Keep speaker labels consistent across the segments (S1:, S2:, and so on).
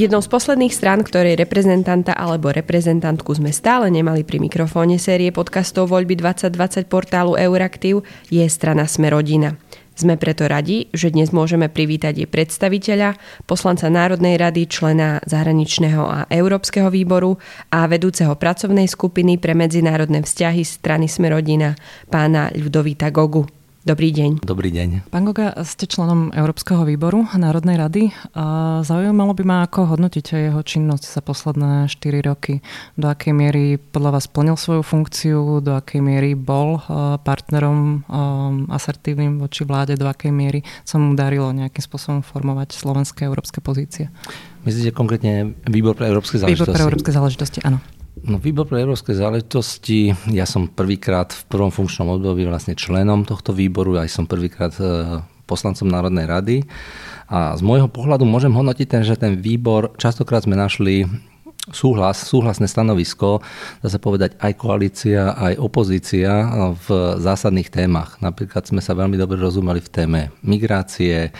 S1: Jednou z posledných strán, ktorej reprezentanta alebo reprezentantku sme stále nemali pri mikrofóne série podcastov Voľby 2020 portálu Euraktiv, je strana Smerodina. Sme preto radi, že dnes môžeme privítať jej predstaviteľa, poslanca Národnej rady, člena zahraničného a Európskeho výboru a vedúceho pracovnej skupiny pre medzinárodné vzťahy strany Smerodina, pána Ľudovita Gogu. Dobrý deň.
S2: Dobrý deň.
S3: Pán Goga, ste členom Európskeho výboru Národnej rady. Zaujímalo by ma, ako hodnotíte jeho činnosť za posledné 4 roky. Do akej miery podľa vás plnil svoju funkciu, do akej miery bol partnerom asertívnym voči vláde, do akej miery sa mu darilo nejakým spôsobom formovať slovenské a európske pozície?
S2: Myslíte konkrétne výbor pre európske záležitosti?
S3: Výbor pre európske záležitosti, áno.
S2: No, výbor pre európske záležitosti, ja som prvýkrát v prvom funkčnom období vlastne členom tohto výboru, aj som prvýkrát e, poslancom Národnej rady. A z môjho pohľadu môžem hodnotiť ten, že ten výbor, častokrát sme našli súhlas, súhlasné stanovisko, dá sa povedať aj koalícia, aj opozícia v zásadných témach. Napríklad sme sa veľmi dobre rozumeli v téme migrácie,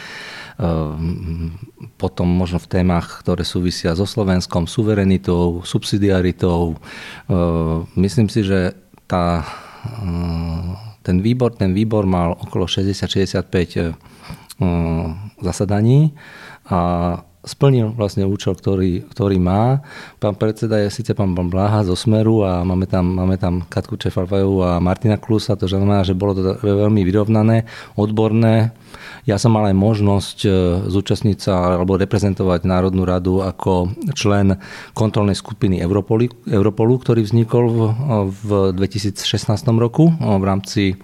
S2: Ehm, potom možno v témach, ktoré súvisia so Slovenskom, suverenitou, subsidiaritou. Ehm, myslím si, že tá, ten, výbor, ten výbor mal okolo 60-65 zasadaní a splnil vlastne účel, ktorý, ktorý má. Pán predseda je síce pán, Bláha zo Smeru a máme tam, máme tam Katku Čefalvajovú a Martina Klusa, to znamená, že bolo to veľmi vyrovnané, odborné. Ja som mal aj možnosť e, zúčastniť sa alebo reprezentovať Národnú radu ako člen kontrolnej skupiny Europolu, Europolu ktorý vznikol v, v 2016 roku v rámci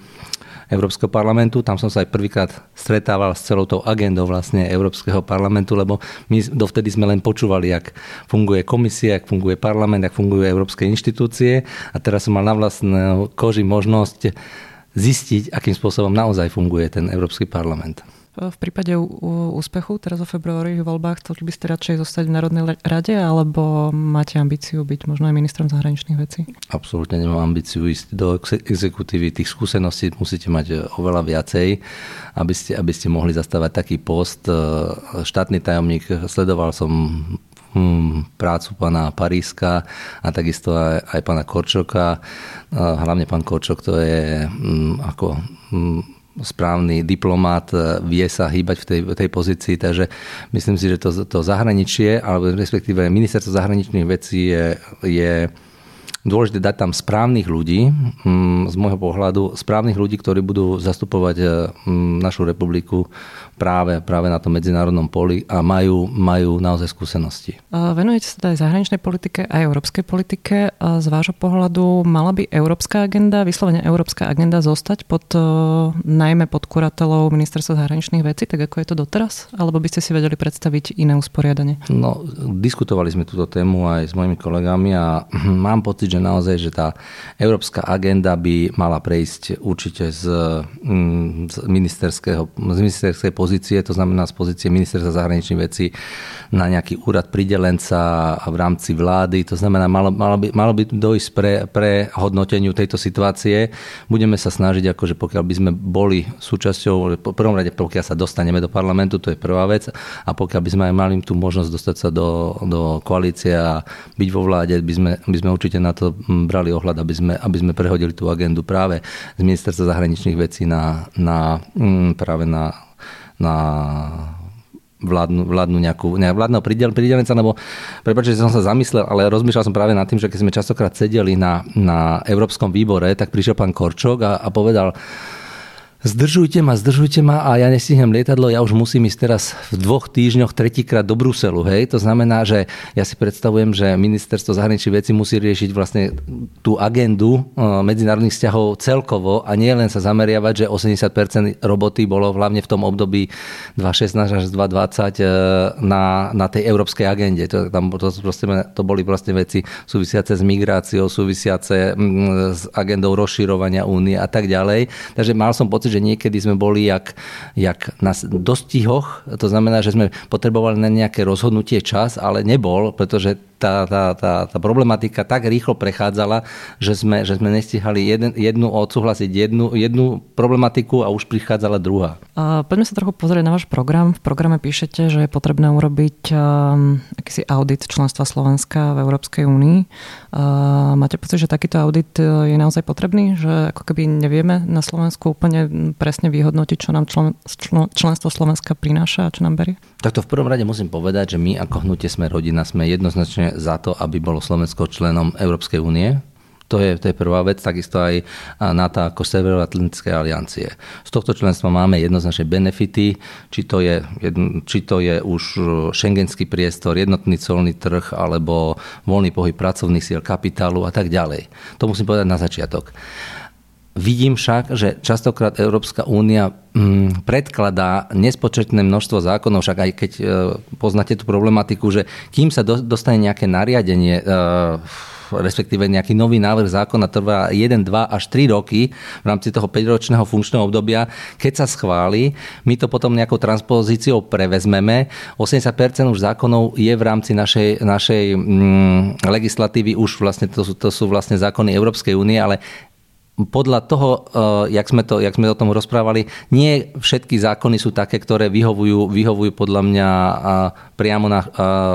S2: Európskeho parlamentu. Tam som sa aj prvýkrát stretával s celou tou agendou vlastne Európskeho parlamentu, lebo my dovtedy sme len počúvali, jak funguje komisia, jak funguje parlament, jak fungujú európske inštitúcie a teraz som mal na vlastnú koži možnosť zistiť, akým spôsobom naozaj funguje ten Európsky parlament.
S3: V prípade úspechu teraz o februári v voľbách chceli by ste radšej zostať v Národnej rade alebo máte ambíciu byť možno aj ministrom zahraničných vecí?
S2: Absolútne nemám ambíciu ísť do exekutívy. Tých skúseností musíte mať e, oveľa viacej, aby ste, aby ste mohli zastávať taký post. E, štátny tajomník, sledoval som hm, prácu pána Paríska a takisto aj, aj pána Korčoka. Hlavne pán Korčok to je hm, ako hm, správny diplomát e, vie sa hýbať v tej, tej pozícii, takže myslím si, že to, to zahraničie, alebo respektíve ministerstvo zahraničných vecí je, je dôležité dať tam správnych ľudí, mm, z môjho pohľadu, správnych ľudí, ktorí budú zastupovať e, našu republiku práve, práve na tom medzinárodnom poli a majú, majú naozaj skúsenosti.
S3: Venujete sa aj zahraničnej politike, aj európskej politike. Z vášho pohľadu mala by európska agenda, vyslovene európska agenda zostať pod, e, najmä pod kuratelou ministerstva zahraničných vecí, tak ako je to doteraz? Alebo by ste si vedeli predstaviť iné usporiadanie?
S2: No, diskutovali sme túto tému aj s mojimi kolegami a mám pocit, že naozaj, že tá európska agenda by mala prejsť určite z, mm, z, ministerského, z ministerskej pozície, to znamená z pozície ministerstva zahraničných vecí na nejaký úrad pridelenca v rámci vlády. To znamená, malo, malo, by, malo by dojsť pre, pre hodnoteniu tejto situácie. Budeme sa snažiť, akože pokiaľ by sme boli súčasťou, v prvom rade pokiaľ sa dostaneme do parlamentu, to je prvá vec, a pokiaľ by sme aj mali tú možnosť dostať sa do, do koalície a byť vo vláde, by sme, by sme určite na to brali ohľad, aby sme, aby sme prehodili tú agendu práve z ministerstva zahraničných vecí na, na práve na na vládnu, vládnu nejakú, ne, vládneho pridel, pridelenca, lebo prepáčte, že som sa zamyslel, ale rozmýšľal som práve nad tým, že keď sme častokrát sedeli na, na Európskom výbore, tak prišiel pán Korčok a, a povedal, zdržujte ma, zdržujte ma a ja nestihnem lietadlo, ja už musím ísť teraz v dvoch týždňoch tretíkrát do Bruselu. Hej? To znamená, že ja si predstavujem, že ministerstvo zahraničných vecí musí riešiť vlastne tú agendu e, medzinárodných vzťahov celkovo a nie len sa zameriavať, že 80% roboty bolo hlavne v tom období 2016 až 2020 e, na, na tej európskej agende. To, tam, to, proste, to boli vlastne veci súvisiace s migráciou, súvisiace s agendou rozširovania únie a tak ďalej. Takže mal som pocit, že niekedy sme boli jak, jak na dostihoch, to znamená, že sme potrebovali na nejaké rozhodnutie čas, ale nebol, pretože tá, tá, tá, tá problematika tak rýchlo prechádzala, že sme, že sme nestihali jeden, jednu odsúhlasiť jednu, jednu problematiku a už prichádzala druhá.
S3: Uh, poďme sa trochu pozrieť na váš program. V programe píšete, že je potrebné urobiť um, akýsi audit členstva Slovenska v Európskej únii. Uh, máte pocit, že takýto audit je naozaj potrebný? Že ako keby nevieme na Slovensku úplne presne vyhodnotiť, čo nám člen, členstvo Slovenska prináša a čo nám berie?
S2: Takto v prvom rade musím povedať, že my ako hnutie sme rodina sme jednoznačne za to, aby bolo Slovensko členom Európskej únie. To je, to je prvá vec, takisto aj NATO ako Severoatlantické aliancie. Z tohto členstva máme jednoznačne benefity, či to je, či to je už šengenský priestor, jednotný colný trh alebo voľný pohyb pracovných síl, kapitálu a tak ďalej. To musím povedať na začiatok. Vidím však, že častokrát Európska únia mm, predkladá nespočetné množstvo zákonov, však aj keď e, poznáte tú problematiku, že kým sa dostane nejaké nariadenie, e, respektíve nejaký nový návrh zákona trvá 1, 2 až 3 roky v rámci toho 5-ročného funkčného obdobia. Keď sa schváli, my to potom nejakou transpozíciou prevezmeme. 80% už zákonov je v rámci našej, našej mm, legislatívy už vlastne, to sú, to sú vlastne zákony Európskej únie, ale podľa toho, eh, jak sme, to, jak sme o tom rozprávali, nie všetky zákony sú také, ktoré vyhovujú, vyhovujú podľa mňa priamo na,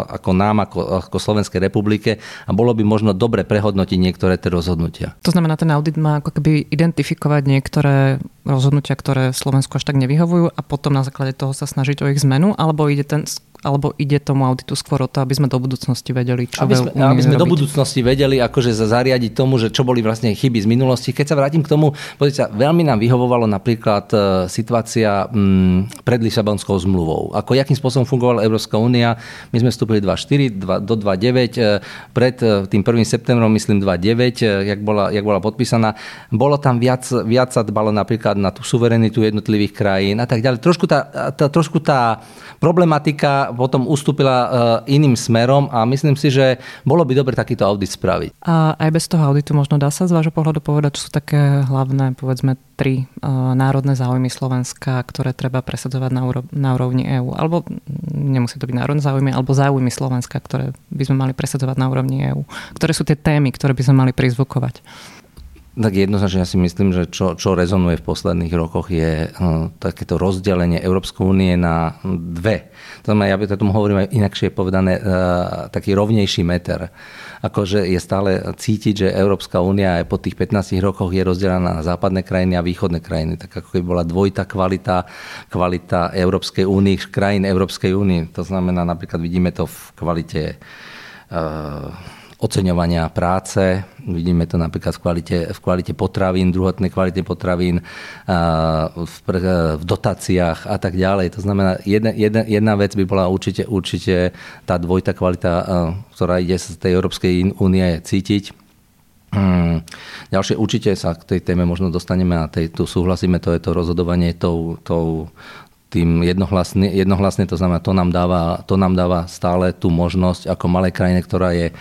S2: ako nám, ako, ako Slovenskej republike a bolo by možno dobre prehodnotiť niektoré tie rozhodnutia.
S3: To znamená, ten audit má ako keby identifikovať niektoré rozhodnutia, ktoré Slovensku až tak nevyhovujú a potom na základe toho sa snažiť o ich zmenu, alebo ide ten alebo ide tomu auditu skôr o to, aby sme do budúcnosti vedeli, čo
S2: aby sme, aby sme do budúcnosti vedeli, akože zariadiť tomu, že čo boli vlastne chyby z minulosti. Keď sa vrátim k tomu, sa, veľmi nám vyhovovalo napríklad e, situácia mm, pred Lisabonskou zmluvou. Ako jakým spôsobom fungovala Európska únia. My sme vstúpili 2.4 do 2.9, e, pred e, tým 1. septembrom, myslím 2.9, jak bola, jak bola podpísaná. Bolo tam viac, viac sa dbalo napríklad na tú suverenitu jednotlivých krajín a tak ďalej. Trošku tá, tá, trošku tá problematika potom ustúpila e, iným smerom a myslím si, že bolo by dobre takýto audit spraviť.
S3: A aj bez toho auditu možno dá sa z vášho pohľadu povedať, čo sú také hlavné, povedzme, tri uh, národné záujmy Slovenska, ktoré treba presadzovať na, úro- na úrovni EÚ. Alebo nemusí to byť národné záujmy, alebo záujmy Slovenska, ktoré by sme mali presadzovať na úrovni EÚ. Ktoré sú tie témy, ktoré by sme mali prizvukovať?
S2: Tak jednoznačne ja si myslím, že čo, čo rezonuje v posledných rokoch je uh, takéto rozdelenie Európskej únie na dve. To znamená, ja by tomu hovorím aj inakšie povedané, uh, taký rovnejší meter. Akože je stále cítiť, že Európska únia aj po tých 15 rokoch je rozdelená na západné krajiny a východné krajiny. Tak ako keby bola dvojitá kvalita, kvalita Európskej únie, krajín Európskej únie. To znamená, napríklad vidíme to v kvalite uh, oceňovania práce. Vidíme to napríklad v kvalite, v kvalite potravín, druhotnej kvalite potravín, v, v dotáciách a tak ďalej. To znamená, jedna, jedna, jedna vec by bola určite, určite tá dvojitá kvalita, ktorá ide z tej Európskej únie cítiť. Hmm. Ďalšie určite sa k tej téme možno dostaneme a tej, tu súhlasíme, to je to rozhodovanie tou, tou, tým jednohlasne, jednohlasne, to znamená, to nám, dáva, to nám dáva stále tú možnosť ako malej krajine, ktorá je,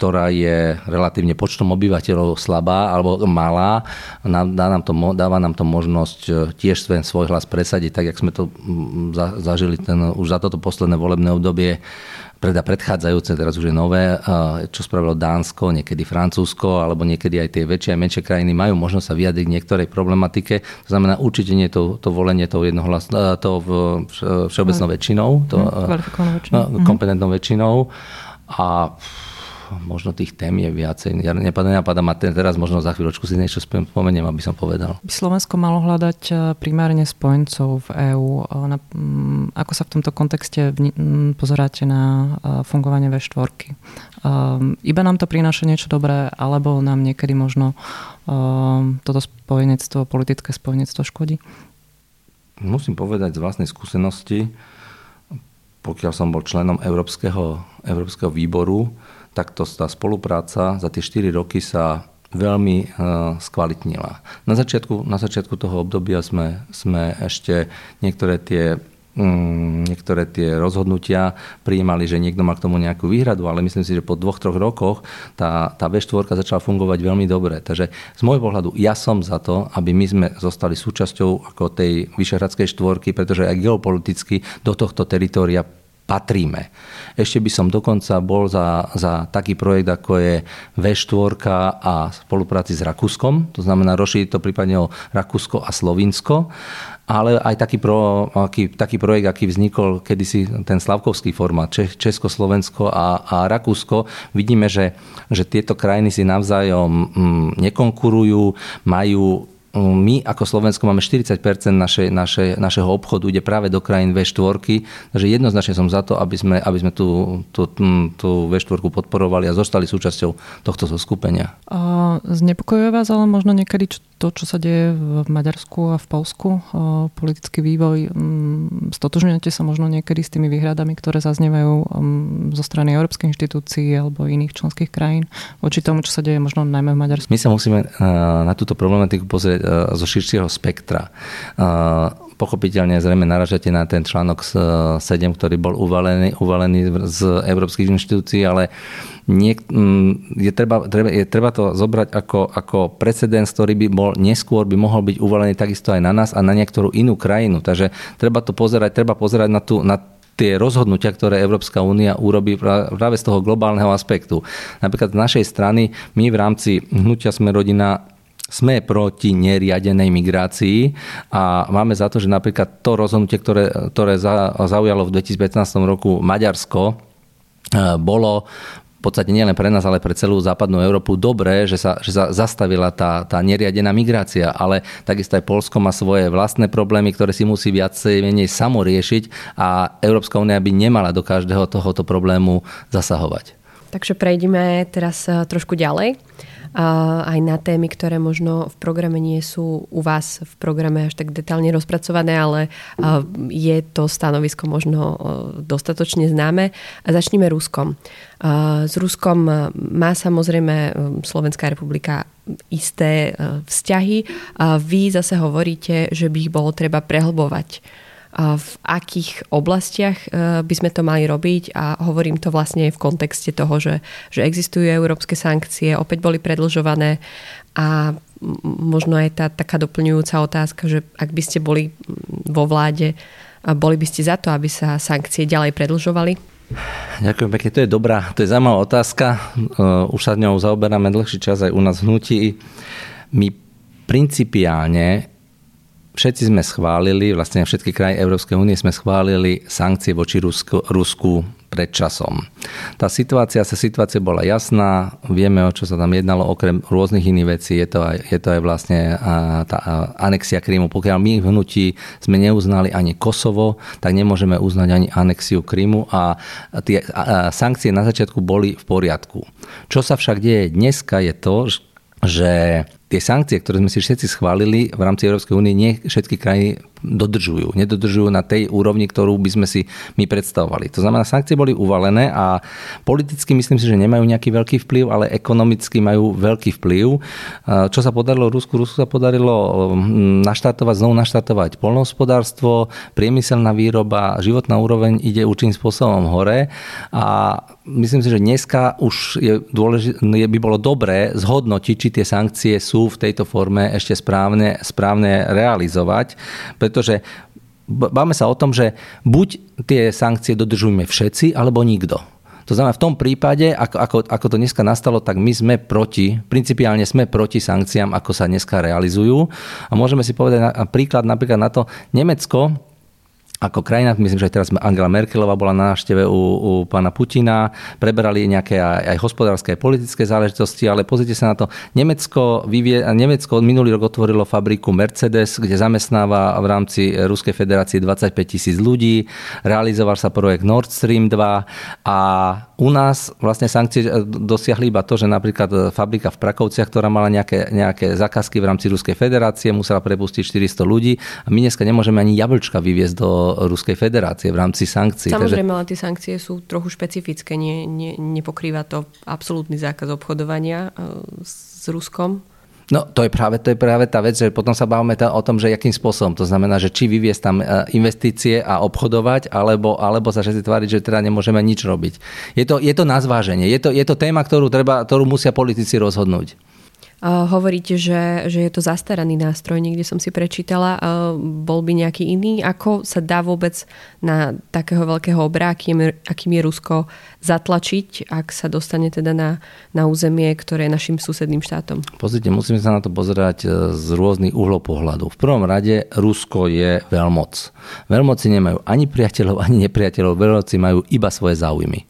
S2: ktorá je relatívne počtom obyvateľov slabá alebo malá, dá nám to, dáva nám to možnosť e, tiež svoj, svoj hlas presadiť, tak jak sme to zažili ten, už za toto posledné volebné obdobie preda predchádzajúce, teraz už je nové, čo spravilo Dánsko, niekedy Francúzsko, alebo niekedy aj tie väčšie a menšie krajiny majú možnosť sa vyjadriť k niektorej problematike. To znamená, určite nie to, to volenie tou jednohlas, to v, všeobecnou väčšinou, to,
S3: mm,
S2: kompetentnou väčšinou. A možno tých tém je viacej. Ja nepadá, nepadá ma teraz možno za chvíľočku si niečo spomeniem, aby som povedal.
S3: By Slovensko malo hľadať e, primárne spojencov v EÚ. E, ako sa v tomto kontexte pozeráte na e, fungovanie V4? Iba nám to prináša niečo dobré, alebo nám niekedy možno toto spojenectvo, politické spojenectvo škodí?
S2: Musím povedať z vlastnej skúsenosti, pokiaľ som bol členom Európskeho, Európskeho výboru, tak to, tá spolupráca za tie 4 roky sa veľmi uh, skvalitnila. Na začiatku, na začiatku toho obdobia sme, sme ešte niektoré tie um, niektoré tie rozhodnutia prijímali, že niekto má k tomu nejakú výhradu, ale myslím si, že po dvoch, troch rokoch tá, tá V4 začala fungovať veľmi dobre. Takže z môjho pohľadu ja som za to, aby my sme zostali súčasťou ako tej Vyšehradskej štvorky, pretože aj geopoliticky do tohto teritoria patríme. Ešte by som dokonca bol za, za taký projekt, ako je V4 a spolupráci s Rakúskom, to znamená rozšíriť to prípadne o Rakúsko a Slovinsko. Ale aj taký, pro, aký, taký projekt, aký vznikol kedysi ten slavkovský formát, Česko, Slovensko a, a Rakúsko, vidíme, že, že tieto krajiny si navzájom mm, nekonkurujú, majú my ako Slovensko máme 40 naše, naše, našeho obchodu ide práve do krajín V4, takže jednoznačne som za to, aby sme, aby sme tú, tú, tú V4 podporovali a zostali súčasťou tohto zoskupenia.
S3: A znepokojuje vás ale možno niekedy to, čo sa deje v Maďarsku a v Polsku, politický vývoj. Stotožňujete sa možno niekedy s tými výhradami, ktoré zaznievajú zo strany európskych inštitúcií alebo iných členských krajín voči tomu, čo sa deje možno najmä v Maďarsku?
S2: My sa musíme na túto problematiku pozrieť E, zo širšieho spektra. E, pochopiteľne zrejme naražate na ten článok 7, ktorý bol uvalený, uvalený z európskych inštitúcií, ale nie, je, treba, je treba to zobrať ako, ako precedens, ktorý by bol neskôr by mohol byť uvalený takisto aj na nás a na niektorú inú krajinu. Takže treba to pozerať, treba pozerať na, tú, na tie rozhodnutia, ktoré Európska únia urobí práve z toho globálneho aspektu. Napríklad z našej strany my v rámci hnutia Sme rodina sme proti neriadenej migrácii a máme za to, že napríklad to rozhodnutie, ktoré, ktoré zaujalo v 2015 roku Maďarsko, e, bolo v podstate nielen pre nás, ale pre celú západnú Európu dobré, že sa, že sa zastavila tá, tá neriadená migrácia, ale takisto aj Polsko má svoje vlastné problémy, ktoré si musí viacej menej samo riešiť a Európska únia by nemala do každého tohoto problému zasahovať.
S1: Takže prejdeme teraz e, trošku ďalej aj na témy, ktoré možno v programe nie sú u vás v programe až tak detálne rozpracované, ale je to stanovisko možno dostatočne známe. A začníme Ruskom. S Ruskom má samozrejme Slovenská republika isté vzťahy. Vy zase hovoríte, že by ich bolo treba prehlbovať v akých oblastiach e, by sme to mali robiť a hovorím to vlastne v kontexte toho, že, že existujú európske sankcie, opäť boli predlžované a možno aj tá taká doplňujúca otázka, že ak by ste boli vo vláde, boli by ste za to, aby sa sankcie ďalej predlžovali?
S2: Ďakujem pekne, to je dobrá, to je zaujímavá otázka. E, už sa ňou zaoberáme dlhší čas aj u nás hnutí. My principiálne všetci sme schválili, vlastne všetky krajiny Európskej únie sme schválili sankcie voči Rusku, Rusku pred časom. Tá situácia, sa situácia bola jasná, vieme, o čo sa tam jednalo, okrem rôznych iných vecí, je to aj, je to aj vlastne tá anexia Krímu. Pokiaľ my v hnutí sme neuznali ani Kosovo, tak nemôžeme uznať ani anexiu Krímu a tie sankcie na začiatku boli v poriadku. Čo sa však deje dneska je to, že tie sankcie, ktoré sme si všetci schválili v rámci Európskej únie, nie všetky krajiny dodržujú. Nedodržujú na tej úrovni, ktorú by sme si my predstavovali. To znamená, sankcie boli uvalené a politicky myslím si, že nemajú nejaký veľký vplyv, ale ekonomicky majú veľký vplyv. Čo sa podarilo Rusku? Rusku sa podarilo mm, naštartovať, znovu naštartovať polnohospodárstvo, priemyselná výroba, životná úroveň ide určitým spôsobom hore a myslím si, že dneska už je dôležité, by bolo dobré zhodnotiť, či tie sankcie sú v tejto forme ešte správne, správne realizovať, pretože báme sa o tom, že buď tie sankcie dodržujeme všetci, alebo nikto. To znamená, v tom prípade, ako, ako, ako to dneska nastalo, tak my sme proti, principiálne sme proti sankciám, ako sa dneska realizujú. A môžeme si povedať na, príklad napríklad na to, Nemecko ako krajina, myslím, že aj teraz Angela Merkelová bola na návšteve u, u pána Putina, preberali nejaké aj, aj hospodárske, aj politické záležitosti, ale pozrite sa na to, Nemecko, vyvie, Nemecko minulý rok otvorilo fabriku Mercedes, kde zamestnáva v rámci Ruskej federácie 25 tisíc ľudí, realizoval sa projekt Nord Stream 2 a u nás vlastne sankcie dosiahli iba to, že napríklad fabrika v Prakovciach, ktorá mala nejaké, nejaké zákazky v rámci Ruskej federácie, musela prepustiť 400 ľudí a my dneska nemôžeme ani jablčka vyviezť do Ruskej federácie v rámci sankcií.
S1: Samozrejme, ale tie sankcie sú trochu špecifické. Nie, nie, nepokrýva to absolútny zákaz obchodovania e, s Ruskom.
S2: No to je, práve, to je práve tá vec, že potom sa bavíme o tom, že akým spôsobom. To znamená, že či vyviesť tam e, investície a obchodovať, alebo, alebo sa všetci tváriť, že teda nemôžeme nič robiť. Je to, je to na zváženie. Je to, je to téma, ktorú, treba, ktorú musia politici rozhodnúť.
S1: Hovoríte, že, že je to zastaraný nástroj, niekde som si prečítala. Bol by nejaký iný? Ako sa dá vôbec na takého veľkého obra, akým, akým je Rusko, zatlačiť, ak sa dostane teda na, na územie, ktoré je našim susedným štátom?
S2: Pozrite, musíme sa na to pozerať e, z rôznych uhlov pohľadu. V prvom rade Rusko je veľmoc. Veľmoci nemajú ani priateľov, ani nepriateľov. Veľmoci majú iba svoje záujmy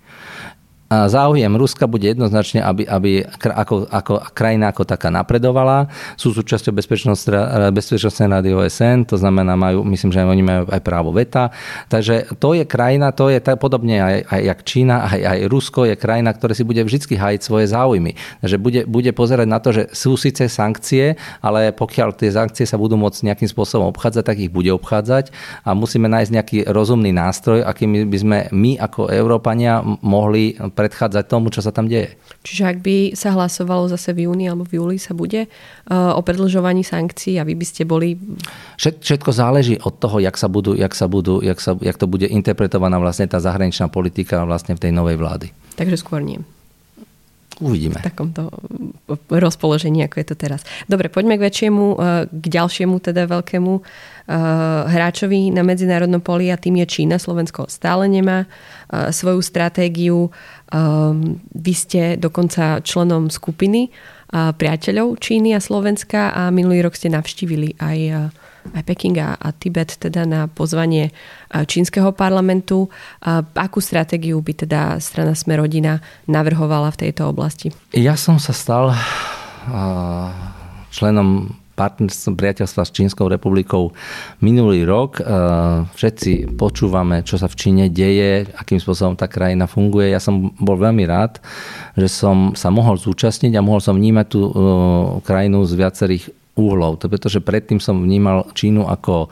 S2: záujem Ruska bude jednoznačne, aby, aby ako, ako krajina ako taká napredovala. Sú súčasťou Bezpečnostnej rady OSN, to znamená, majú, myslím, že oni majú aj právo veta. Takže to je krajina, to je tak, podobne aj, aj jak Čína, aj, aj Rusko je krajina, ktoré si bude vždy hájiť svoje záujmy. Takže bude, bude pozerať na to, že sú síce sankcie, ale pokiaľ tie sankcie sa budú môcť nejakým spôsobom obchádzať, tak ich bude obchádzať a musíme nájsť nejaký rozumný nástroj, akým by sme my ako Európania mohli predchádzať tomu, čo sa tam deje.
S1: Čiže ak by sa hlasovalo zase v júni alebo v júli sa bude uh, o predlžovaní sankcií a vy by ste boli...
S2: Všetko záleží od toho, jak, sa budú, jak, sa budú, jak, sa, jak to bude interpretovaná vlastne tá zahraničná politika vlastne v tej novej vlády.
S1: Takže skôr nie.
S2: Uvidíme.
S1: V takomto rozpoložení, ako je to teraz. Dobre, poďme k väčšiemu, e, k ďalšiemu teda veľkému e, hráčovi na medzinárodnom poli a tým je Čína. Slovensko stále nemá e, svoju stratégiu. Vy ste dokonca členom skupiny priateľov Číny a Slovenska a minulý rok ste navštívili aj aj Peking a, Tibet teda na pozvanie čínskeho parlamentu. Akú stratégiu by teda strana Smerodina navrhovala v tejto oblasti?
S2: Ja som sa stal členom partnerstva priateľstva s Čínskou republikou minulý rok. Všetci počúvame, čo sa v Číne deje, akým spôsobom tá krajina funguje. Ja som bol veľmi rád, že som sa mohol zúčastniť a mohol som vnímať tú krajinu z viacerých úhlov. To pretože predtým som vnímal Čínu ako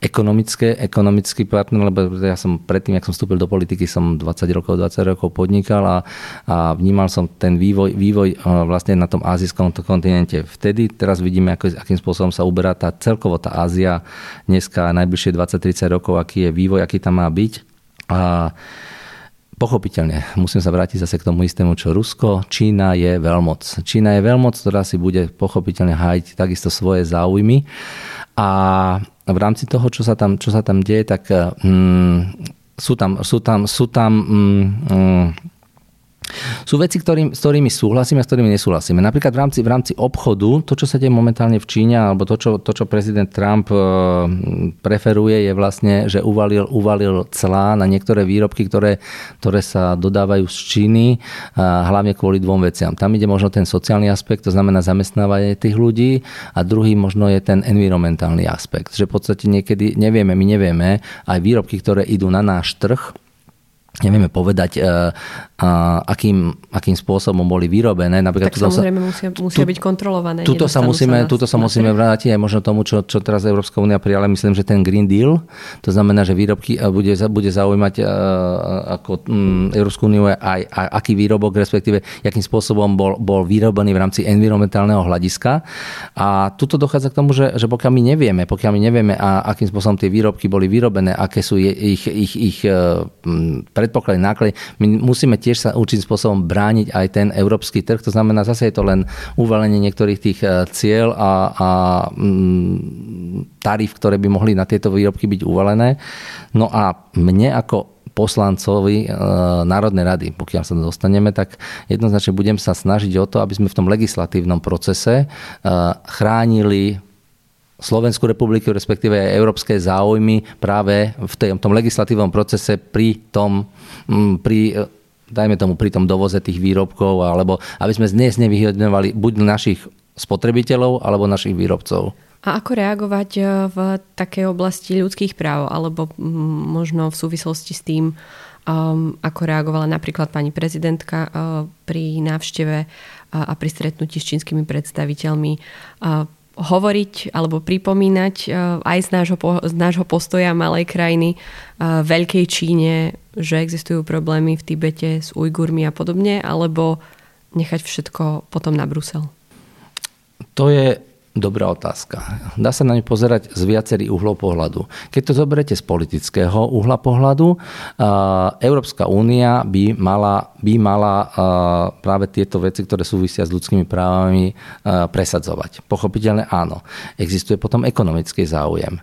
S2: ekonomické, ekonomický partner, lebo ja som predtým, ak som vstúpil do politiky, som 20 rokov, 20 rokov podnikal a, a vnímal som ten vývoj, vývoj e, vlastne na tom azijskom kontinente. Vtedy, teraz vidíme, ako, akým spôsobom sa uberá tá celkovo tá Ázia dneska najbližšie 20-30 rokov, aký je vývoj, aký tam má byť. A Pochopiteľne, musím sa vrátiť zase k tomu istému, čo Rusko. Čína je veľmoc. Čína je veľmoc, ktorá si bude pochopiteľne hájiť takisto svoje záujmy. A v rámci toho, čo sa tam, čo sa tam deje, tak mm, sú tam, sú tam, sú tam mm, mm, sú veci, ktorým, s ktorými súhlasíme a s ktorými nesúhlasíme. Napríklad v rámci, v rámci obchodu, to, čo sa deje momentálne v Číne, alebo to, čo, to, čo prezident Trump e, preferuje, je vlastne, že uvalil, uvalil clá na niektoré výrobky, ktoré, ktoré sa dodávajú z Číny, hlavne kvôli dvom veciam. Tam ide možno ten sociálny aspekt, to znamená zamestnávanie tých ľudí a druhý možno je ten environmentálny aspekt, že v podstate niekedy nevieme, my nevieme, aj výrobky, ktoré idú na náš trh, nevieme povedať, uh, uh, akým, akým spôsobom boli vyrobené.
S1: Napríklad, tak samozrejme sa, musia, musia tu, byť kontrolované.
S2: Tuto sa musíme, sa tuto sa musíme vrátiť aj možno tomu, čo, čo teraz Európska únia prijala. Myslím, že ten Green Deal, to znamená, že výrobky bude, bude zaujímať uh, ako um, Európsku úniu aj, aj aký výrobok, respektíve akým spôsobom bol, bol vyrobený v rámci environmentálneho hľadiska. A tuto dochádza k tomu, že, že pokiaľ my nevieme, pokiaľ my nevieme, a akým spôsobom tie výrobky boli vyrobené, aké sú ich, ich, ich uh, predpoklady, náklady. My musíme tiež sa určitým spôsobom brániť aj ten európsky trh. To znamená, zase je to len uvalenie niektorých tých e, cieľ a, a mm, tarif, ktoré by mohli na tieto výrobky byť uvalené. No a mne ako poslancovi e, Národnej rady, pokiaľ sa dostaneme, tak jednoznačne budem sa snažiť o to, aby sme v tom legislatívnom procese e, chránili Slovenskú republiku, respektíve aj európske záujmy práve v tom legislatívnom procese pri tom, mm, pri e, dajme tomu pri tom dovoze tých výrobkov, alebo aby sme dnes nevyhodňovali buď našich spotrebiteľov, alebo našich výrobcov.
S1: A ako reagovať e, v takej oblasti ľudských práv, alebo možno v súvislosti s tým, um, ako reagovala napríklad pani prezidentka uh, pri návšteve a pri stretnutí s čínskymi predstaviteľmi hovoriť alebo pripomínať e, aj z nášho, z nášho postoja malej krajiny e, veľkej Číne, že existujú problémy v Tibete s Ujgurmi a podobne, alebo nechať všetko potom na Brusel?
S2: To je Dobrá otázka. Dá sa na ňu pozerať z viacerých uhlov pohľadu. Keď to zoberete z politického uhla pohľadu, Európska únia by mala, by mala práve tieto veci, ktoré súvisia s ľudskými právami, presadzovať. Pochopiteľne áno. Existuje potom ekonomický záujem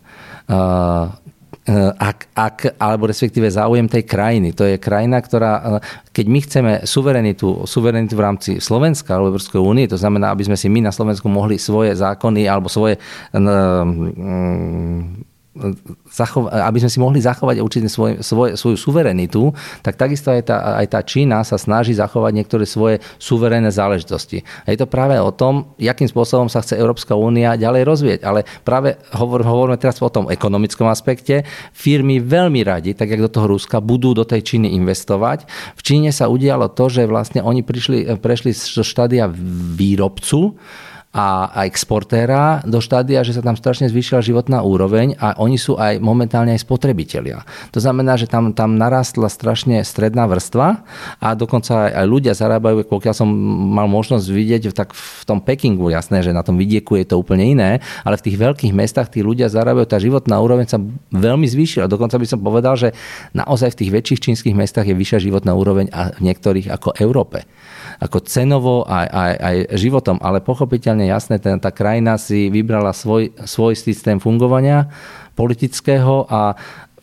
S2: ak, ak, alebo respektíve záujem tej krajiny. To je krajina, ktorá, eh, keď my chceme suverenitu, suverenitu v rámci Slovenska alebo Európskej únie, to znamená, aby sme si my na Slovensku mohli svoje zákony alebo svoje um, aby sme si mohli zachovať určite svoj, svoj, svoju suverenitu, tak takisto aj tá, aj tá Čína sa snaží zachovať niektoré svoje suverénne záležitosti. A je to práve o tom, akým spôsobom sa chce Európska únia ďalej rozvieť. Ale práve hovor, hovoríme teraz o tom ekonomickom aspekte. Firmy veľmi radi, tak jak do toho Ruska, budú do tej Číny investovať. V Číne sa udialo to, že vlastne oni prišli, prešli zo štádia výrobcu a, a exportéra do štádia, že sa tam strašne zvýšila životná úroveň a oni sú aj momentálne aj spotrebitelia. To znamená, že tam, tam narastla strašne stredná vrstva a dokonca aj, aj ľudia zarábajú, pokiaľ som mal možnosť vidieť, tak v tom Pekingu, jasné, že na tom vidieku je to úplne iné, ale v tých veľkých mestách tí ľudia zarábajú, tá životná úroveň sa veľmi zvýšila. Dokonca by som povedal, že naozaj v tých väčších čínskych mestách je vyššia životná úroveň a v niektorých ako Európe ako cenovo aj, aj, aj životom, ale pochopiteľne jasné, ten, tá krajina si vybrala svoj, svoj systém fungovania politického a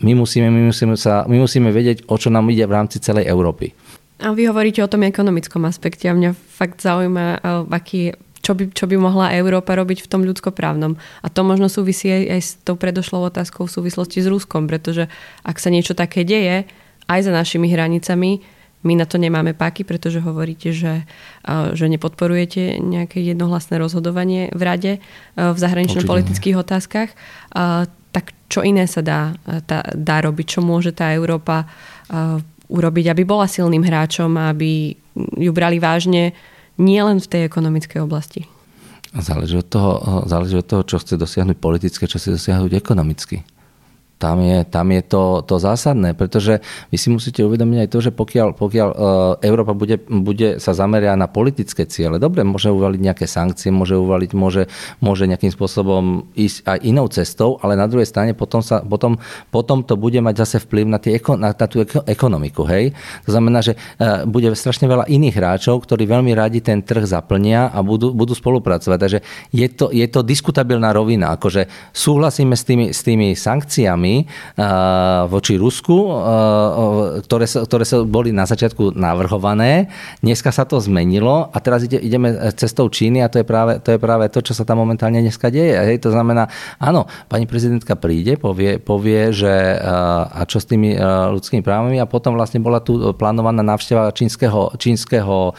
S2: my musíme, my, musíme sa, my musíme vedieť, o čo nám ide v rámci celej Európy.
S1: A vy hovoríte o tom ekonomickom aspekte a mňa fakt zaujíma, aký, čo by, čo by mohla Európa robiť v tom ľudskoprávnom. A to možno súvisí aj, aj s tou predošlou otázkou v súvislosti s Ruskom, pretože ak sa niečo také deje aj za našimi hranicami, my na to nemáme páky, pretože hovoríte, že, že nepodporujete nejaké jednohlasné rozhodovanie v rade v zahranično-politických otázkach. Tak čo iné sa dá, tá, dá robiť? Čo môže tá Európa urobiť, aby bola silným hráčom, aby ju brali vážne nie len v tej ekonomickej oblasti?
S2: Záleží od toho, záleží od toho čo chce dosiahnuť politické, čo chce dosiahnuť ekonomicky tam je, tam je to, to zásadné, pretože vy si musíte uvedomiť aj to, že pokiaľ, pokiaľ e, Európa bude, bude sa zameriať na politické ciele, dobre, môže uvaliť nejaké sankcie, môže uvaliť, môže, môže nejakým spôsobom ísť aj inou cestou, ale na druhej strane potom, sa, potom, potom to bude mať zase vplyv na, tie, na, na tú ekonomiku. Hej? To znamená, že e, bude strašne veľa iných hráčov, ktorí veľmi radi ten trh zaplnia a budú, budú spolupracovať. Takže je to, je to diskutabilná rovina. Akože súhlasíme s tými, s tými sankciami, voči Rusku, ktoré sa, ktoré sa boli na začiatku navrhované. Dneska sa to zmenilo a teraz ide, ideme cestou Číny a to je, práve, to je práve to, čo sa tam momentálne dneska deje. Hej, to znamená, áno, pani prezidentka príde, povie, povie že a čo s tými ľudskými právami a potom vlastne bola tu plánovaná návšteva čínskeho, čínskeho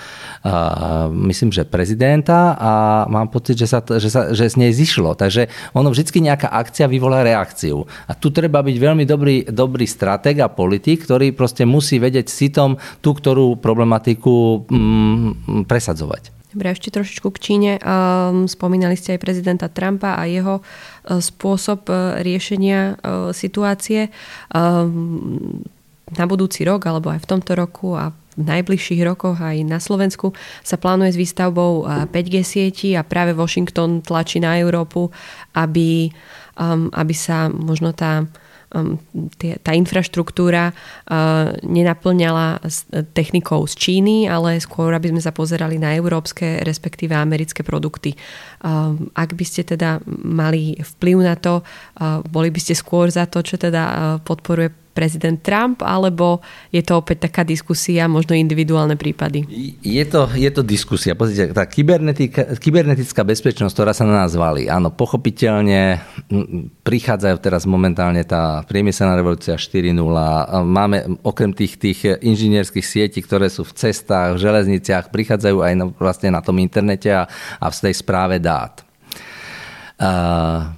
S2: myslím, že prezidenta a mám pocit, že, sa, že, sa, že z nej zišlo. Takže ono vždy nejaká akcia vyvolá reakciu. A tu treba byť veľmi dobrý, dobrý stratég a politik, ktorý proste musí vedieť sitom tú, ktorú problematiku mm, presadzovať.
S1: Dobre, ešte trošičku k Číne. Um, spomínali ste aj prezidenta Trumpa a jeho uh, spôsob uh, riešenia uh, situácie. Um, na budúci rok, alebo aj v tomto roku a v najbližších rokoch aj na Slovensku sa plánuje s výstavbou 5G sieti a práve Washington tlačí na Európu, aby um, aby sa možno tá um, tie, tá infraštruktúra uh, nenaplňala s, technikou z Číny, ale skôr, aby sme sa pozerali na európske, respektíve americké produkty. Um, ak by ste teda mali vplyv na to, uh, boli by ste skôr za to, čo teda uh, podporuje prezident Trump, alebo je to opäť taká diskusia, možno individuálne prípady?
S2: Je to, je to diskusia. Pozrite, tá kybernetická bezpečnosť, ktorá sa na nás valí, áno, pochopiteľne prichádzajú teraz momentálne tá priemyselná revolúcia 4.0. Máme okrem tých, tých inžinierských sietí, ktoré sú v cestách, v železniciach, prichádzajú aj na, vlastne na tom internete a, a v tej správe dát. Uh,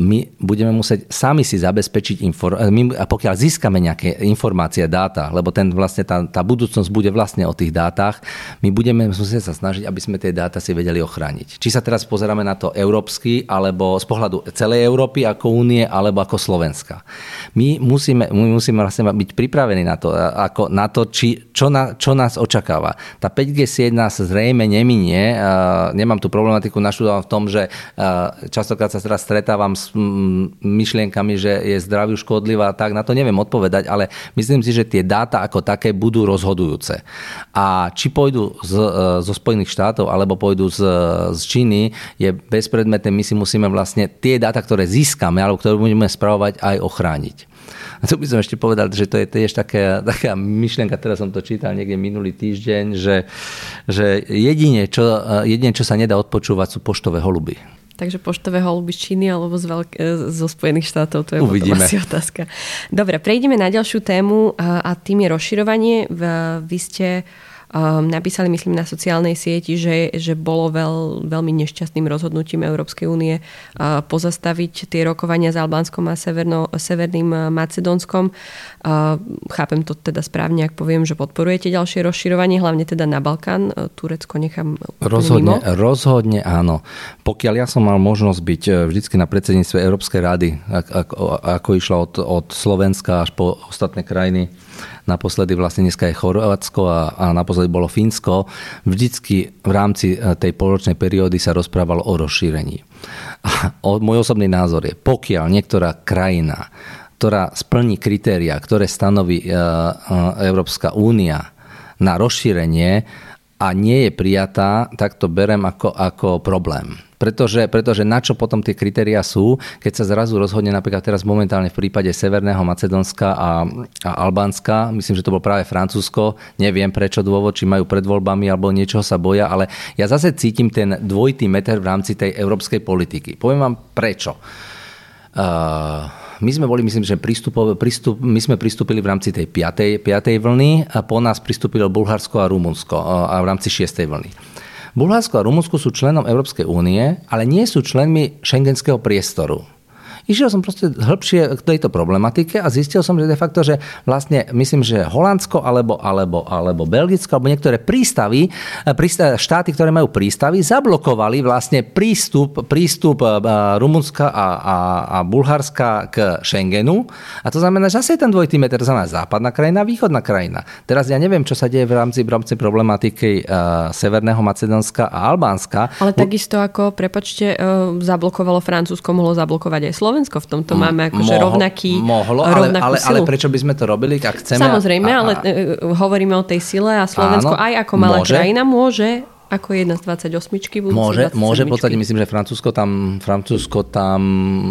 S2: my budeme musieť sami si zabezpečiť, infor- my, a pokiaľ získame nejaké informácie, dáta, lebo ten vlastne tá, tá budúcnosť bude vlastne o tých dátach, my budeme musieť sa snažiť, aby sme tie dáta si vedeli ochrániť. Či sa teraz pozeráme na to európsky, alebo z pohľadu celej Európy ako únie, alebo ako Slovenska. My musíme, my musíme vlastne byť pripravení na to, ako na to či, čo, na, čo nás očakáva. Tá 5G sieť nás zrejme neminie. Nemám tú problematiku naštudoval v tom, že častokrát sa teraz stretávam s myšlienkami, že je zdraviu škodlivá, tak na to neviem odpovedať, ale myslím si, že tie dáta ako také budú rozhodujúce. A či pôjdu z, e, zo Spojených štátov alebo pôjdu z, z Číny, je bezpredmetné. My si musíme vlastne tie dáta, ktoré získame alebo ktoré budeme spravovať, aj ochrániť. A tu by som ešte povedal, že to je tiež taká, taká myšlienka, teraz som to čítal niekde minulý týždeň, že, že jedine, čo, e, jedine, čo sa nedá odpočúvať, sú poštové holuby.
S1: Takže poštové holuby z Číny alebo z veľk- e, zo Spojených štátov, to je Uvidíme. asi otázka. Dobre, prejdeme na ďalšiu tému a, a tým je rozširovanie. Vy ste Um, napísali, myslím, na sociálnej sieti, že, že bolo veľ, veľmi nešťastným rozhodnutím Európskej únie uh, pozastaviť tie rokovania s Albánskom a Severno, Severným uh, Macedónskom. Uh, chápem to teda správne, ak poviem, že podporujete ďalšie rozširovanie, hlavne teda na Balkán. Turecko nechám
S2: rozhodne,
S1: mimo.
S2: rozhodne áno. Pokiaľ ja som mal možnosť byť vždycky na predsedníctve Európskej rady, ako, ako išla od, od Slovenska až po ostatné krajiny, naposledy vlastne dneska je Chorvátsko a, a naposledy bolo Fínsko, vždycky v rámci e, tej poločnej periódy sa rozprávalo o rozšírení. A môj osobný názor je, pokiaľ niektorá krajina, ktorá splní kritéria, ktoré stanoví e, e, Európska únia na rozšírenie a nie je prijatá, tak to berem ako, ako problém pretože, pretože na čo potom tie kritéria sú, keď sa zrazu rozhodne napríklad teraz momentálne v prípade Severného Macedónska a, a Albánska, myslím, že to bol práve Francúzsko, neviem prečo dôvod, či majú pred voľbami alebo niečoho sa boja, ale ja zase cítim ten dvojitý meter v rámci tej európskej politiky. Poviem vám prečo. Uh, my sme boli, myslím, že prístup, prístup, my sme pristúpili v rámci tej 5. 5. vlny a po nás pristúpilo Bulharsko a Rumunsko a v rámci 6. vlny. Bulharsko a Rumunsko sú členom Európskej únie, ale nie sú členmi šengenského priestoru. Išiel som proste hĺbšie k tejto problematike a zistil som, že de facto, že vlastne myslím, že Holandsko alebo, alebo, alebo Belgicko alebo niektoré prístavy, eh, štáty, ktoré majú prístavy, zablokovali vlastne prístup, prístup eh, Rumunska a, a, a Bulharska k Schengenu. A to znamená, že zase je ten dvojitý meter, znamená západná krajina, východná krajina. Teraz ja neviem, čo sa deje v rámci, v rámci problematiky uh, Severného Macedónska a Albánska.
S1: Ale takisto ako, prepačte, zablokovalo Francúzsko, mohlo zablokovať aj Slovensko Slovensko v tomto máme akože Mohol, rovnaký
S2: Mohlo, ale, ale, ale prečo by sme to robili, ak chceme?
S1: Samozrejme, a, a, ale uh, hovoríme o tej sile a Slovensko áno, aj ako malá môže, krajina môže ako jedna z 28
S2: Môže, môže v podstate, myslím, že Francúzsko tam, Francúzsko tam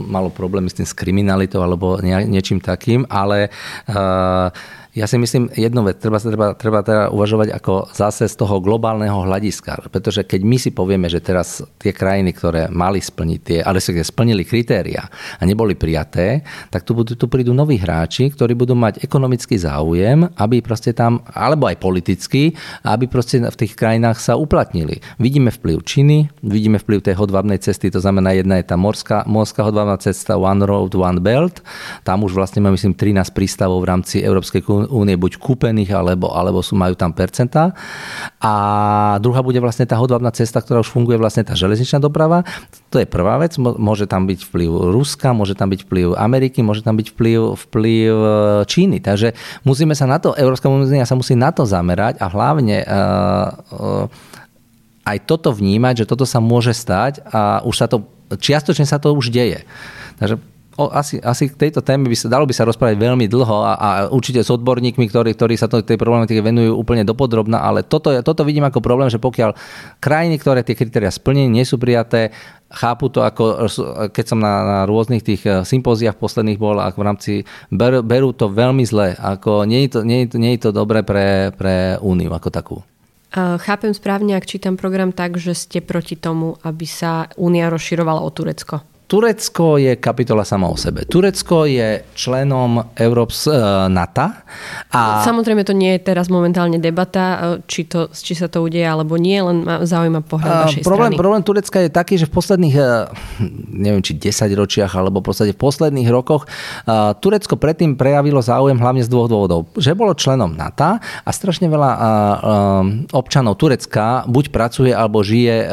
S2: malo problémy s tým s kriminalitou alebo nie, niečím takým, ale uh, ja si myslím, jednu vec, treba, treba, treba teda uvažovať ako zase z toho globálneho hľadiska. Pretože keď my si povieme, že teraz tie krajiny, ktoré mali splniť tie, ale si splnili kritéria a neboli prijaté, tak tu, budú, tu prídu noví hráči, ktorí budú mať ekonomický záujem, aby proste tam, alebo aj politický, aby proste v tých krajinách sa uplatnili. Vidíme vplyv Číny, vidíme vplyv tej hodvabnej cesty, to znamená, jedna je tá morská, morská hodvabná cesta One Road, One Belt. Tam už vlastne máme, myslím, 13 prístavov v rámci Európskej únie buď kúpených, alebo, alebo sú, majú tam percentá. A druhá bude vlastne tá hodvábna cesta, ktorá už funguje vlastne tá železničná doprava. To je prvá vec. Môže tam byť vplyv Ruska, môže tam byť vplyv Ameriky, môže tam byť vplyv, vplyv e, Číny. Takže musíme sa na to, Európska únia sa musí na to zamerať a hlavne uh, uh, aj toto vnímať, že toto sa môže stať a už sa to, čiastočne sa to už deje. Takže o, asi, asi k tejto téme by sa, dalo by sa rozprávať veľmi dlho a, a určite s odborníkmi, ktorí, ktorí sa to, tej problematike venujú úplne dopodrobná, ale toto, toto vidím ako problém, že pokiaľ krajiny, ktoré tie kritéria splní, nie sú prijaté, chápu to ako, keď som na, na rôznych tých eh, sympóziách posledných bol, ako v rámci, berú, berú to veľmi zle, ako nie je to, nie je to, nie je to dobré pre, pre Úniu ako takú.
S1: Chápem správne, ak čítam program tak, že ste proti tomu, aby sa Únia rozširovala o Turecko.
S2: Turecko je kapitola sama o sebe. Turecko je členom Európs, e, NATO.
S1: A... Samozrejme, to nie je teraz momentálne debata, e, či, to, či sa to udeje alebo nie, len ma zaujíma pohľad vašej
S2: problém,
S1: strany.
S2: Problém Turecka je taký, že v posledných, e, neviem, či 10 ročiach, alebo v podstate v posledných rokoch Turecko predtým prejavilo záujem hlavne z dvoch dôvodov. Že bolo členom NATO a strašne veľa občanov Turecka buď pracuje alebo žije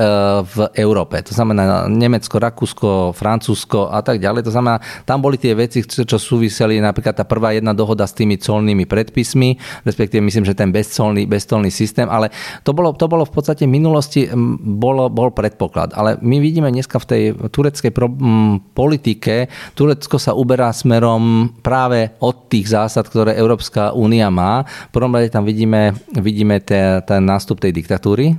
S2: v Európe. To znamená Nemecko, Rakúsko, Francúzsko a tak ďalej. To znamená, tam boli tie veci, čo súviseli napríklad tá prvá jedna dohoda s tými colnými predpismi, respektíve myslím, že ten bezcolný, bezcolný systém, ale to bolo, to bolo v podstate v minulosti bolo, bol predpoklad. Ale my vidíme dneska v tej tureckej pro, m, politike, Turecko sa uberá smerom práve od tých zásad, ktoré Európska únia má. V prvom rade tam vidíme, vidíme ten, ten nástup tej diktatúry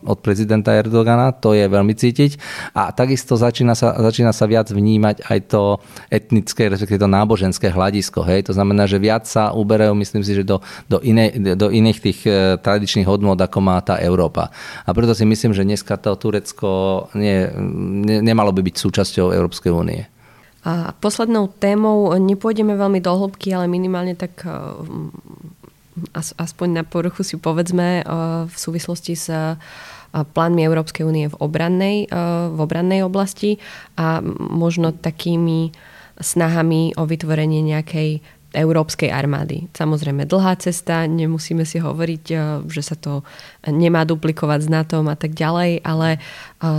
S2: od prezidenta Erdogana, to je veľmi cítiť. A takisto začína sa začína sa viac vnímať aj to etnické, respektíve to náboženské hľadisko. Hej? To znamená, že viac sa uberajú, myslím si, že do, do, inej, do iných tých e, tradičných hodnot, ako má tá Európa. A preto si myslím, že dneska to Turecko nie, ne, nemalo by byť súčasťou Európskej únie.
S1: A poslednou témou, nepôjdeme veľmi do hĺbky, ale minimálne tak e, aspoň na poruchu si povedzme e, v súvislosti s plánmi Európskej únie v obrannej, e, v obrannej oblasti a možno takými snahami o vytvorenie nejakej európskej armády. Samozrejme dlhá cesta, nemusíme si hovoriť, e, že sa to nemá duplikovať s NATO a tak ďalej, ale e,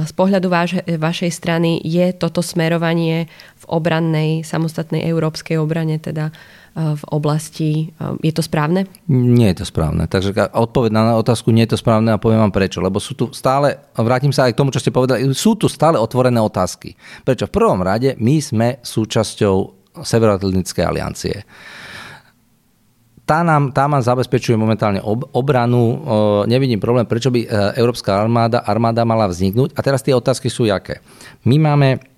S1: z pohľadu vaš, vašej strany je toto smerovanie v obrannej, samostatnej európskej obrane teda v oblasti. Je to správne?
S2: Nie je to správne. Takže odpoveď na otázku nie je to správne a poviem vám prečo. Lebo sú tu stále, vrátim sa aj k tomu, čo ste povedali, sú tu stále otvorené otázky. Prečo? V prvom rade my sme súčasťou Severoatlantickej aliancie tá nám, tá nám zabezpečuje momentálne obranu. Nevidím problém, prečo by e, Európska armáda, armáda mala vzniknúť. A teraz tie otázky sú jaké. My máme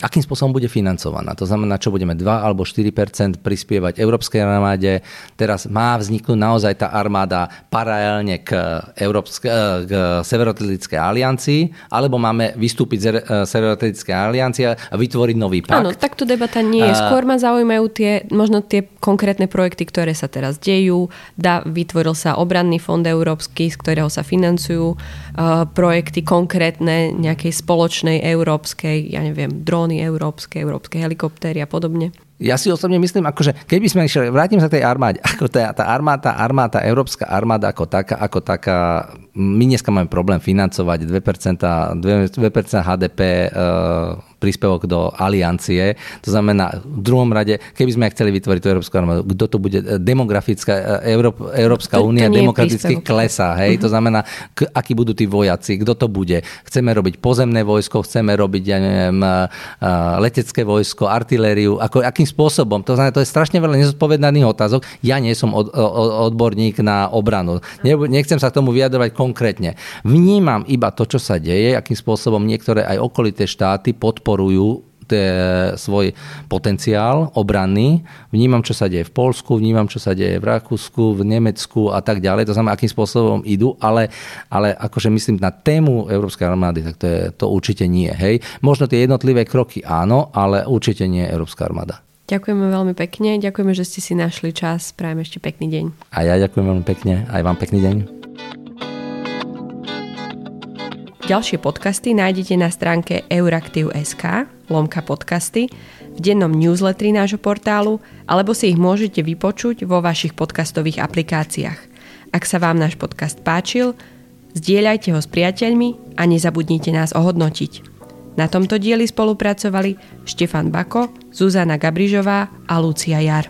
S2: akým spôsobom bude financovaná. To znamená, čo budeme 2 alebo 4% prispievať Európskej armáde. Teraz má vzniknúť naozaj tá armáda paralelne k, Európske, eh, k Severoatlantickej aliancii, alebo máme vystúpiť z eh, Severoatlantickej aliancie a vytvoriť nový pakt.
S1: Áno, takto debata nie je. Skôr ma zaujímajú tie, možno tie konkrétne projekty, ktoré sa teraz dejú. Da, vytvoril sa obranný fond európsky, z ktorého sa financujú uh, projekty konkrétne nejakej spoločnej európskej, ja neviem, neviem, dróny európske, európske helikoptéry a podobne?
S2: Ja si osobne myslím, akože keby sme išli, vrátim sa k tej armáde, ako tá, tá armáda, armáda, európska armáda ako taká, ako taká, my dneska máme problém financovať 2%, 2%, 2% HDP uh, príspevok do aliancie. To znamená, v druhom rade, keby sme chceli vytvoriť tú Európsku armádu, kto to bude? Demokratická, Európ, Európska únia demokraticky klesá. Hej? Uh-huh. To znamená, k, akí budú tí vojaci, kto to bude. Chceme robiť pozemné vojsko, chceme robiť, ja neviem, letecké vojsko, artilériu, ako, akým spôsobom. To znamená, to je strašne veľa nezodpovedaných otázok. Ja nie som od, odborník na obranu. Nechcem sa k tomu vyjadrovať konkrétne. Vnímam iba to, čo sa deje, akým spôsobom niektoré aj okolité štáty podporujú podporujú svoj potenciál obranný. Vnímam, čo sa deje v Polsku, vnímam, čo sa deje v Rakúsku, v Nemecku a tak ďalej. To znamená, akým spôsobom idú, ale, ale akože myslím na tému Európskej armády, tak to, je, to určite nie. Hej. Možno tie jednotlivé kroky áno, ale určite nie Európska armáda.
S1: Ďakujeme veľmi pekne, ďakujeme, že ste si našli čas, prajem ešte pekný deň.
S2: A ja ďakujem veľmi pekne, aj vám pekný deň.
S1: Ďalšie podcasty nájdete na stránke euraktiv.sk, lomka podcasty, v dennom newsletteri nášho portálu, alebo si ich môžete vypočuť vo vašich podcastových aplikáciách. Ak sa vám náš podcast páčil, zdieľajte ho s priateľmi a nezabudnite nás ohodnotiť. Na tomto dieli spolupracovali Štefan Bako, Zuzana Gabrižová a Lucia Jar.